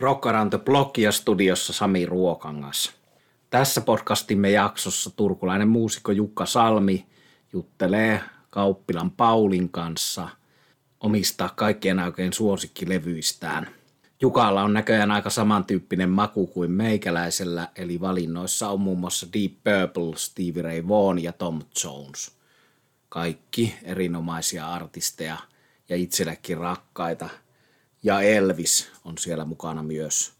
Rock Around the Blockia studiossa Sami Ruokangas. Tässä podcastimme jaksossa turkulainen muusikko Jukka Salmi juttelee Kauppilan Paulin kanssa omista kaikkien aikojen suosikkilevyistään. Jukalla on näköjään aika samantyyppinen maku kuin meikäläisellä, eli valinnoissa on muun muassa Deep Purple, Stevie Ray Vaughan ja Tom Jones. Kaikki erinomaisia artisteja ja itsellekin rakkaita – ja Elvis on siellä mukana myös.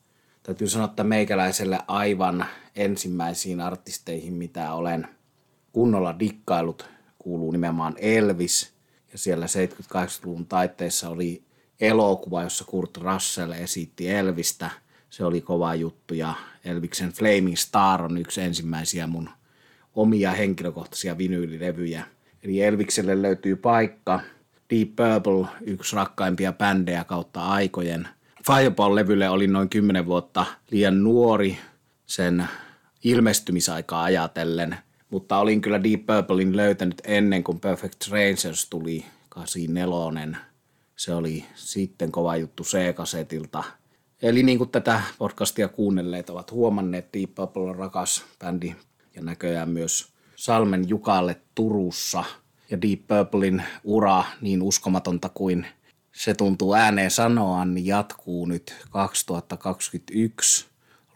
Täytyy sanoa, että meikäläiselle aivan ensimmäisiin artisteihin, mitä olen kunnolla dikkailut, kuuluu nimenomaan Elvis. Ja siellä 78-luvun taitteessa oli elokuva, jossa Kurt Russell esitti Elvistä. Se oli kova juttu ja Elviksen Flaming Star on yksi ensimmäisiä mun omia henkilökohtaisia vinyylilevyjä. Eli Elvikselle löytyy paikka – Deep Purple, yksi rakkaimpia bändejä kautta aikojen. Fireball-levylle oli noin 10 vuotta liian nuori sen ilmestymisaikaa ajatellen, mutta olin kyllä Deep Purplein löytänyt ennen kuin Perfect Strangers tuli 84. Se oli sitten kova juttu C-kasetilta. Eli niin kuin tätä podcastia kuunnelleet ovat huomanneet, Deep Purple on rakas bändi ja näköjään myös Salmen Jukalle Turussa – ja Deep Purplein ura niin uskomatonta kuin se tuntuu ääneen sanoa, niin jatkuu nyt 2021.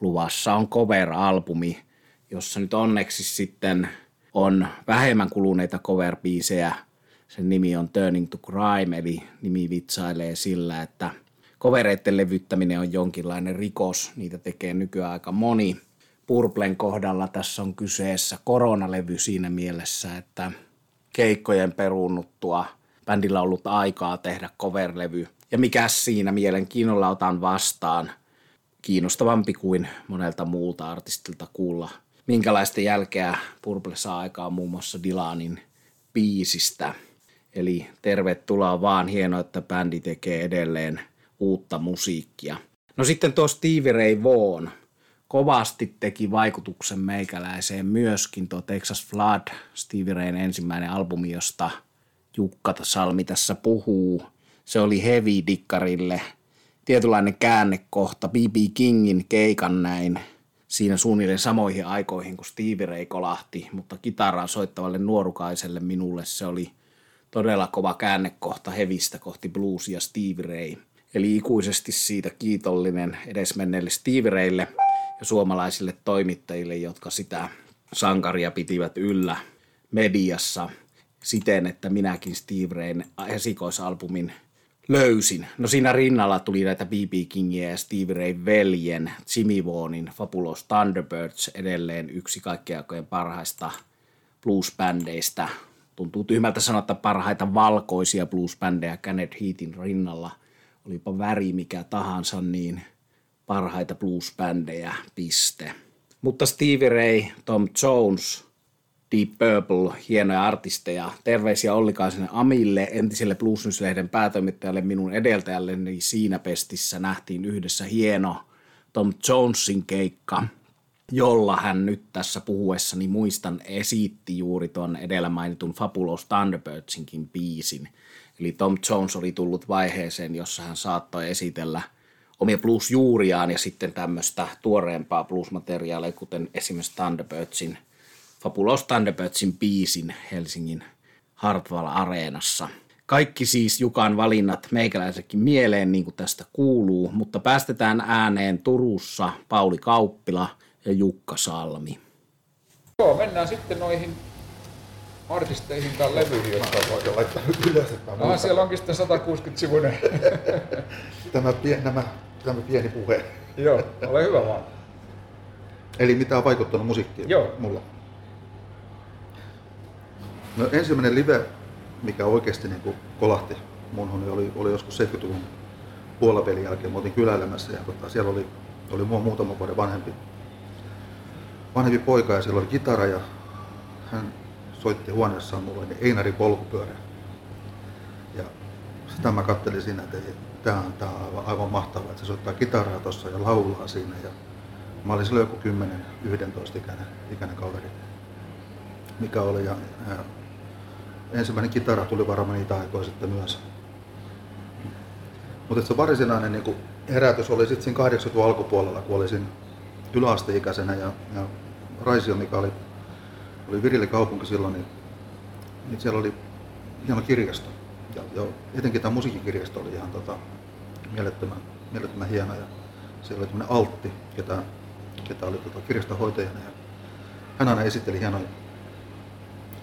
Luvassa on cover-albumi, jossa nyt onneksi sitten on vähemmän kuluneita cover-biisejä. Sen nimi on Turning to Crime, eli nimi vitsailee sillä, että kovereiden levyttäminen on jonkinlainen rikos. Niitä tekee nykyään aika moni. Purplen kohdalla tässä on kyseessä koronalevy siinä mielessä, että – keikkojen peruunnuttua bändillä ollut aikaa tehdä coverlevy. Ja mikä siinä mielenkiinnolla otan vastaan, kiinnostavampi kuin monelta muulta artistilta kuulla, minkälaista jälkeä Purple saa aikaa muun muassa Dylanin biisistä. Eli tervetuloa vaan, hienoa, että bändi tekee edelleen uutta musiikkia. No sitten tuo Stevie Ray Vaughan, kovasti teki vaikutuksen meikäläiseen myöskin tuo Texas Flood, Stevie Rayn ensimmäinen albumi, josta Jukka Salmi tässä puhuu. Se oli heavy dikkarille tietynlainen käännekohta B.B. Kingin keikan näin siinä suunnilleen samoihin aikoihin, kun Stevie Ray kolahti, mutta kitaraa soittavalle nuorukaiselle minulle se oli todella kova käännekohta hevistä kohti bluesia Stevie Ray. Eli ikuisesti siitä kiitollinen edesmenneelle Stevie Raylle – suomalaisille toimittajille, jotka sitä sankaria pitivät yllä mediassa siten, että minäkin Steve Rayn esikoisalbumin löysin. No siinä rinnalla tuli näitä B.B. Kingiä ja Steve Ray veljen Jimmy Vaughnin Fabulous Thunderbirds edelleen yksi kaikkien aikojen parhaista bluesbändeistä. Tuntuu tyhmältä sanoa, että parhaita valkoisia bluesbändejä Kenneth Heatin rinnalla. Olipa väri mikä tahansa, niin – parhaita bluesbändejä, piste. Mutta Stevie Ray, Tom Jones, Deep Purple, hienoja artisteja. Terveisiä Ollikaisen Amille, entiselle Bluesnys-lehden päätoimittajalle, minun edeltäjälleni siinä pestissä nähtiin yhdessä hieno Tom Jonesin keikka, jolla hän nyt tässä puhuessani muistan esitti juuri tuon edellä mainitun Fabulous Thunderbirdsinkin biisin. Eli Tom Jones oli tullut vaiheeseen, jossa hän saattoi esitellä – omia blues-juuriaan ja sitten tämmöistä tuoreempaa blues-materiaalia, kuten esimerkiksi Thunderbirdsin, Fabulous Thunderbirdsin biisin Helsingin Hartwall Areenassa. Kaikki siis Jukan valinnat meikäläisekin mieleen, niin kuin tästä kuuluu, mutta päästetään ääneen Turussa Pauli Kauppila ja Jukka Salmi. Joo, mennään sitten noihin artisteihin tai levyihin, jotka voi laittaa ylös. Ah, siellä onkin sitten 160 sivuinen. Tämä, nämä tämä pieni puhe. Joo, ole hyvä vaan. Eli mitä on vaikuttanut musiikkiin Joo. mulla? No ensimmäinen live, mikä oikeasti niin kuin kolahti mun oli, oli joskus 70-luvun puolivälin jälkeen. Mä olin kyläilemässä ja tota, siellä oli, oli mua muutama vuoden vanhempi, vanhempi poika ja siellä oli kitara ja hän soitti huoneessaan mulle niin Einari polkupyörä. Ja sitä mä kattelin siinä, että ei, tämä on, tämä on aivan, aivan mahtavaa, että se soittaa kitaraa tuossa ja laulaa siinä. Ja mä olin silloin joku 10-11 ikäinen, ikäinen kaveri, mikä oli. Ja, ja ensimmäinen kitara tuli varmaan niitä aikoja sitten myös. Mutta se varsinainen niin herätys oli sitten siinä 80-luvun alkupuolella, kun olisin yläasteikäisenä ja, ja Raisio, mikä oli, oli virille kaupunki silloin, niin, niin siellä oli hieno kirjasto. Ja, ja etenkin tämä musiikkikirjasto oli ihan tota, mielettömän, mielettömän hieno. Ja siellä oli tämmöinen Altti, ketä, ketä oli tota, kirjastohoitajana. Ja hän aina esitteli hienoja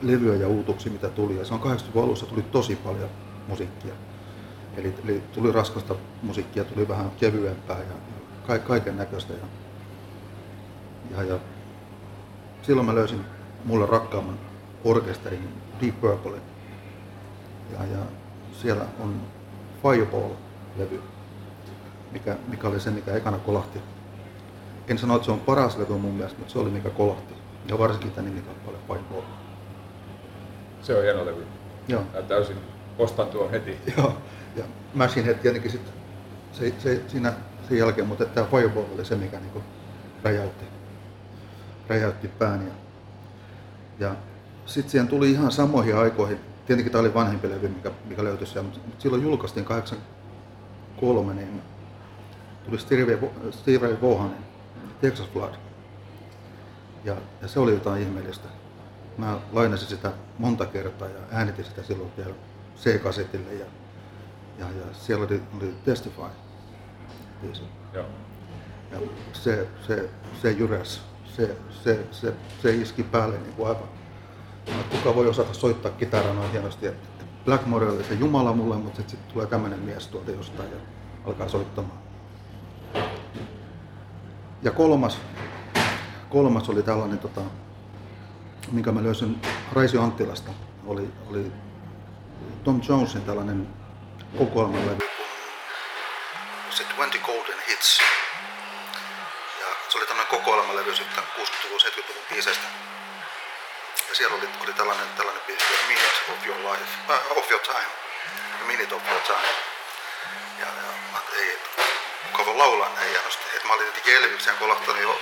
levyjä ja uutuksia, mitä tuli. Ja se on 80-luvun alussa tuli tosi paljon musiikkia. Eli, eli tuli raskasta musiikkia, tuli vähän kevyempää ja, ja kaiken näköistä. Ja, ja, ja silloin mä löysin mulle rakkaamman orkesterin Deep Purple. Ja, ja siellä on Fireball-levy, mikä, mikä oli se, mikä ekana kolahti. En sano, että se on paras levy mun mielestä, mutta se oli mikä kolahti. Ja varsinkin tämä nimikappale Fireball. Se on hieno levy. Joo. Ja täysin ostan tuon heti. Joo. Ja Machine Head tietenkin sit, se, se, siinä sen jälkeen, mutta tämä Fireball oli se, mikä niinku räjäytti, räjäytti pään. Ja, ja sitten siihen tuli ihan samoihin aikoihin, tietenkin tämä oli vanhempi levy, mikä, mikä löytyi siellä, mutta silloin julkaistiin 83, niin tuli Steve, Steve Vaughanin Texas Flood. Ja, ja se oli jotain ihmeellistä. Mä lainasin sitä monta kertaa ja äänitin sitä silloin vielä C-kasetille ja, ja, ja siellä oli, oli Testify. biisi. Joo. Ja se, se, se jyräs, se, se, se, se iski päälle niin kuin aivan. Että Kuka voi osata soittaa kitaraa noin hienosti. Että Blackmore oli se jumala mulle, mutta sitten sit tulee tämmöinen mies tuolta jostain ja alkaa soittamaan. Ja kolmas, kolmas oli tällainen, tota, minkä mä löysin Raisio Anttilasta, oli, oli Tom Jonesin tällainen kokoelmalevy se 20 Golden Hits. Ja se oli tämmöinen kokoelmalevy sitten 60-luvun, 70-luvun biiseistä. Siellä oli, oli tällainen, tällainen biisi, Minutes of Your Life, uh, of Your Time, A Minute of Your Time. Ja, ja mä ei, kuka voi laulaa näin hienosti. Että mä olin jotenkin Elviksen kolahtanut jo.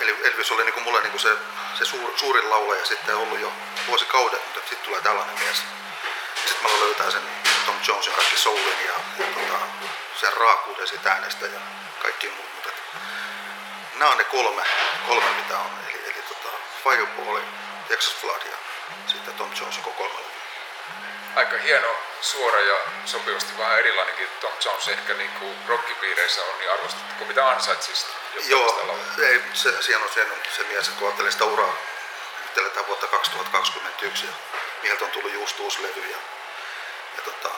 Eli Elvis oli niinku mulle niinku se, se suur, suurin laulaja sitten ollut jo vuosikaudet, mutta sitten tulee tällainen mies. Sitten mä löytää sen Tom Jonesin kaikki soulin ja, ja tota, sen raakuuden siitä äänestä ja kaikki muut. Et, nämä on ne kolme, kolme mitä on. Eli, Fireball, Texas Flood ja sitten Tom Jonesin kokoelma. Aika hieno, suora ja sopivasti vähän erilainenkin Tom Jones ehkä niin kuin rockipiireissä on niin arvostettu kuin mitä ansaitsisi. Joo, ei, se, siellä on se, se mies, kun ajattelee sitä uraa, nyt vuotta 2021 ja mieltä on tullut just uusi levy ja ja tota,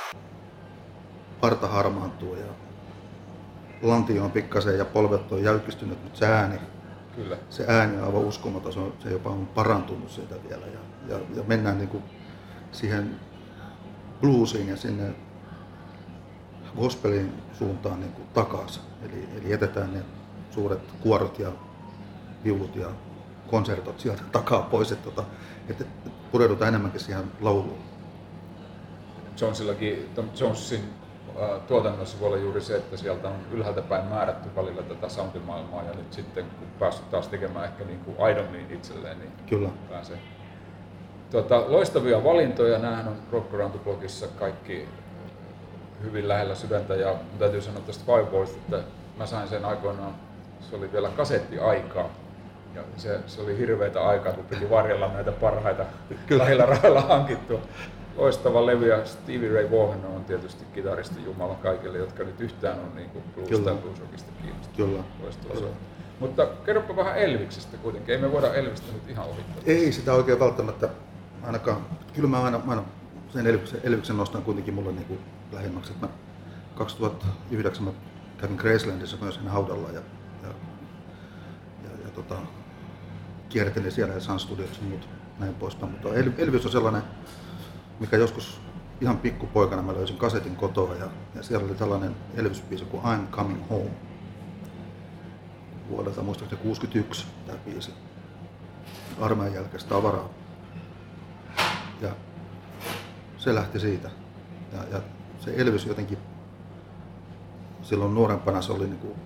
parta harmaantuu ja lantio on pikkasen ja polvet on jäykistynyt, mutta se ääni, Kyllä. se ääni on aivan uskomaton, se, on, se jopa on parantunut siitä vielä ja, ja, ja mennään niin kuin siihen bluesiin ja sinne gospelin suuntaan niin kuin takaisin. Eli, eli jätetään ne suuret kuorot ja viulut ja konsertot sieltä takaa pois, että, tota, että pureudutaan enemmänkin siihen lauluun. Jonesillakin, Tom Jonesin tuotannossa voi olla juuri se, että sieltä on ylhäältä päin määrätty välillä tätä soundimaailmaa ja nyt sitten kun päässyt taas tekemään ehkä niin kuin aidommin itselleen, niin Kyllä. pääsee. Tuota, loistavia valintoja, nämähän on Rock Around blogissa kaikki hyvin lähellä sydäntä ja täytyy sanoa tästä Fireboysta, että mä sain sen aikoinaan, se oli vielä kasettiaikaa ja se, se oli hirveitä aikaa, kun piti varjella näitä parhaita lähellä rahalla hankittua loistava levy ja Stevie Ray Vaughan on tietysti kitaristi Jumala kaikille, jotka nyt yhtään on niin kuin blues tai bluesrockista kiinnostunut. Kyllä. Loistava Kyllä. Mutta kerropa vähän Elviksestä kuitenkin. Ei me voida Elvistä nyt ihan ohittaa. Ei sitä oikein välttämättä ainakaan. Kyllä mä aina, aina sen Elviksen, Elviksen nostan kuitenkin mulle niin kuin lähimmäksi. Mä 2009 mä kävin Gracelandissa myös sen haudalla ja, ja, ja, ja tota, kiertelin siellä ja Sun Studios ja muut näin poispäin. Mutta Elvis on sellainen, mikä joskus ihan pikkupoikana mä löysin kasetin kotoa ja, ja siellä oli tällainen Elvis-biisi kuin I'm Coming Home. Vuodelta muistaakseni 61 tämä biisi. Armeijan jälkeistä tavaraa. Ja se lähti siitä. Ja, ja se Elvis jotenkin silloin nuorempana se oli niinku,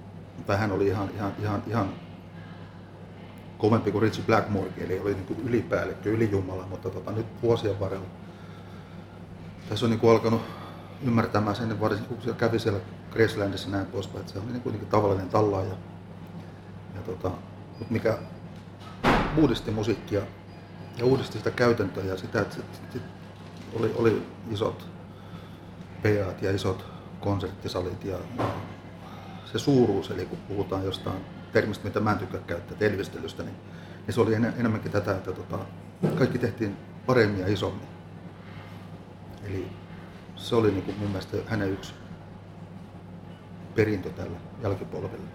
vähän oli ihan, ihan, ihan, ihan kovempi kuin Richie Blackmore, eli oli niinku ylipäällikkö, ylijumala, mutta tota, nyt vuosien varrella tässä on niin kuin alkanut ymmärtämään sen, varsinkin kun siellä kävi siellä Gracelandissa näin poispäin, että se oli niin kuitenkin tavallinen tallaaja. Ja tota, mutta mikä uudisti musiikkia ja uudisti sitä käytäntöä ja sitä, että sit, sit oli, oli isot PAt ja isot konserttisalit ja se suuruus, eli kun puhutaan jostain termistä, mitä mä en tykkää käyttää, telvistelystä, niin, niin se oli en, enemmänkin tätä, että tota, kaikki tehtiin paremmin ja isommin. Eli se oli niin kuin mun mielestä hänen yksi perintö tällä jälkipolvelle.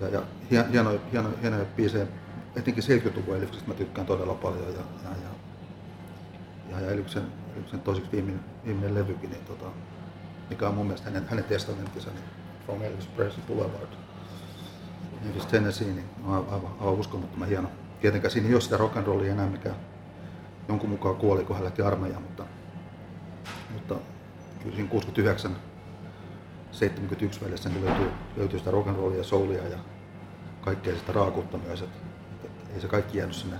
Ja, ja hienoja, hienoja, hienoja biisejä, etenkin 70-luvun Elyksestä mä tykkään todella paljon. Ja, ja, ja, ja, ja Elyksen, Elyksen toiseksi viimeinen, viimeinen levykin, niin tota, mikä on mun mielestä hänen, hänen testamenttinsa, niin From Elvis Presley Boulevard. Memphis Tennessee, niin on aivan, aivan uskomattoman hieno. Tietenkään siinä ei ole sitä rock and rollia enää, mikä jonkun mukaan kuoli, kun hän lähti armeijaan, mutta, mutta kyllä siinä 69 71 välissä niin löytyy, löytyy sitä rock and rollia, soulia ja kaikkea sitä raakuutta myös. Et, et, ei se kaikki jäänyt sinne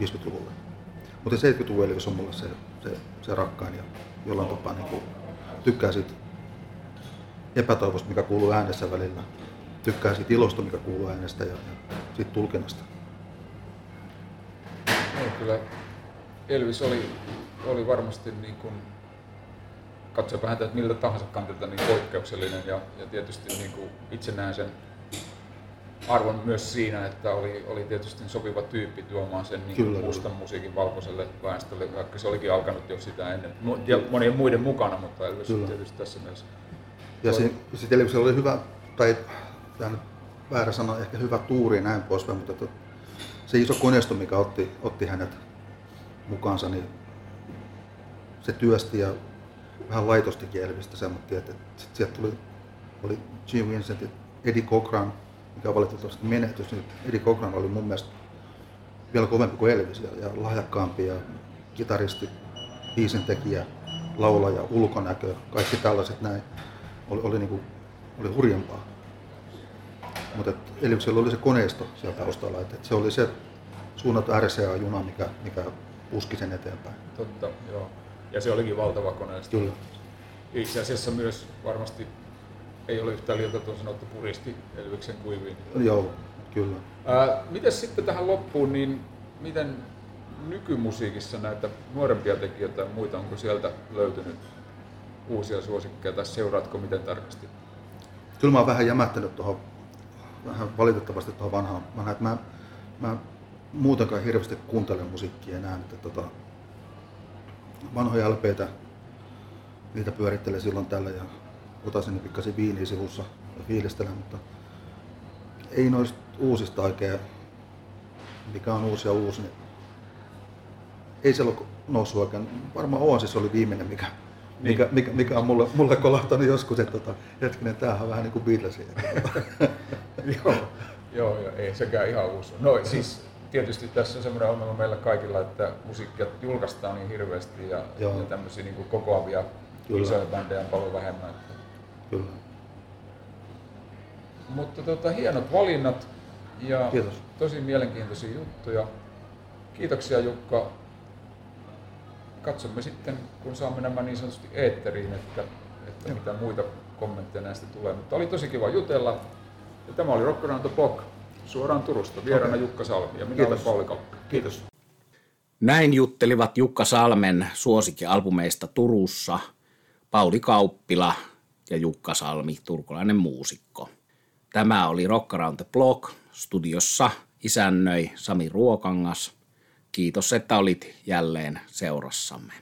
50-luvulle. Mutta 70-luvun Elvis on mulle se, se, se rakkain ja jollain tapaa niin kuin, tykkää siitä epätoivosta, mikä kuuluu äänessä välillä. Tykkää siitä ilosta, mikä kuuluu äänestä ja, ja siitä tulkinnasta. No, kyllä Elvis oli, oli varmasti niin kuin katsoa häntä että miltä tahansa kantilta niin poikkeuksellinen ja, ja tietysti niin kuin itse näen sen arvon myös siinä, että oli, oli tietysti sopiva tyyppi tuomaan sen niin kyllä, mustan kyllä. musiikin valkoiselle väestölle, vaikka se olikin alkanut jo sitä ennen ja monien muiden mukana, mutta Elvis kyllä. tietysti tässä mielessä. Ja sitten Elvisellä oli hyvä, tai tämä nyt väärä sana, ehkä hyvä tuuri ja näin poispäin, mutta to, se iso koneisto, mikä otti, otti hänet mukaansa, niin se työsti ja vähän laitostikin Elvistä semmoinen, että, että sieltä tuli, oli Jim Vincent ja Eddie Cochran, mikä valitettavasti menetys, niin Eddie Cochran oli mun mielestä vielä kovempi kuin Elvis ja, ja lahjakkaampi ja kitaristi, biisintekijä, laulaja, ulkonäkö, kaikki tällaiset näin, oli, oli, niin kuin, oli hurjempaa. Mutta Elviksellä oli se koneisto siellä taustalla, että, että se oli se suunnattu RCA-juna, mikä, mikä puski sen eteenpäin. Totta, joo. Ja se olikin valtava koneisto. Kyllä. Itse asiassa myös varmasti ei ole yhtään liian tuon sanottu puristi Elviksen kuiviin. Joo, kyllä. Ää, mites sitten tähän loppuun, niin miten nykymusiikissa näitä nuorempia tekijöitä ja muita, onko sieltä löytynyt uusia suosikkeja tai seuraatko miten tarkasti? Kyllä mä oon vähän jämättänyt tuohon, vähän valitettavasti tuohon vanhaan. Että mä, mä muutenkaan hirveästi kuuntelen musiikkia enää. Että tota, vanhoja LPtä, niitä pyörittelen silloin tällä ja otan sinne pikkasen viiniä sivussa ja fiilistelen, mutta ei noista uusista oikein, mikä on uusi ja uusi, niin ei siellä ole noussut oikein. Varmaan Oasis oli viimeinen, mikä, niin. mikä, mikä, mikä, on mulle, mulle kolahtanut joskus, että tota, hetkinen, tämähän on vähän niin kuin Beatlesia. joo, joo, joo, ei sekään ihan uusi. No siis tietysti tässä on semmoinen ongelma meillä kaikilla, että musiikkia julkaistaan niin hirveästi ja, ja tämmöisiä niin kuin kokoavia Kyllä. isoja bändejä on paljon vähemmän. Kyllä. Mutta tota, hienot valinnat ja Kiitos. tosi mielenkiintoisia juttuja. Kiitoksia Jukka. Katsomme sitten, kun saamme nämä niin sanotusti eetteriin, että, että mitä muita kommentteja näistä tulee. Mutta oli tosi kiva jutella. Ja tämä oli Rock Around the Block suoraan Turusta. Vieraana okay. Jukka Salmi ja minä Kiitos. olen Pauli Kalkka. Kiitos. Näin juttelivat Jukka Salmen suosikkialbumeista Turussa Pauli Kauppila ja Jukka Salmi, turkulainen muusikko. Tämä oli Rock Around the Block. Studiossa isännöi Sami Ruokangas. Kiitos, että olit jälleen seurassamme.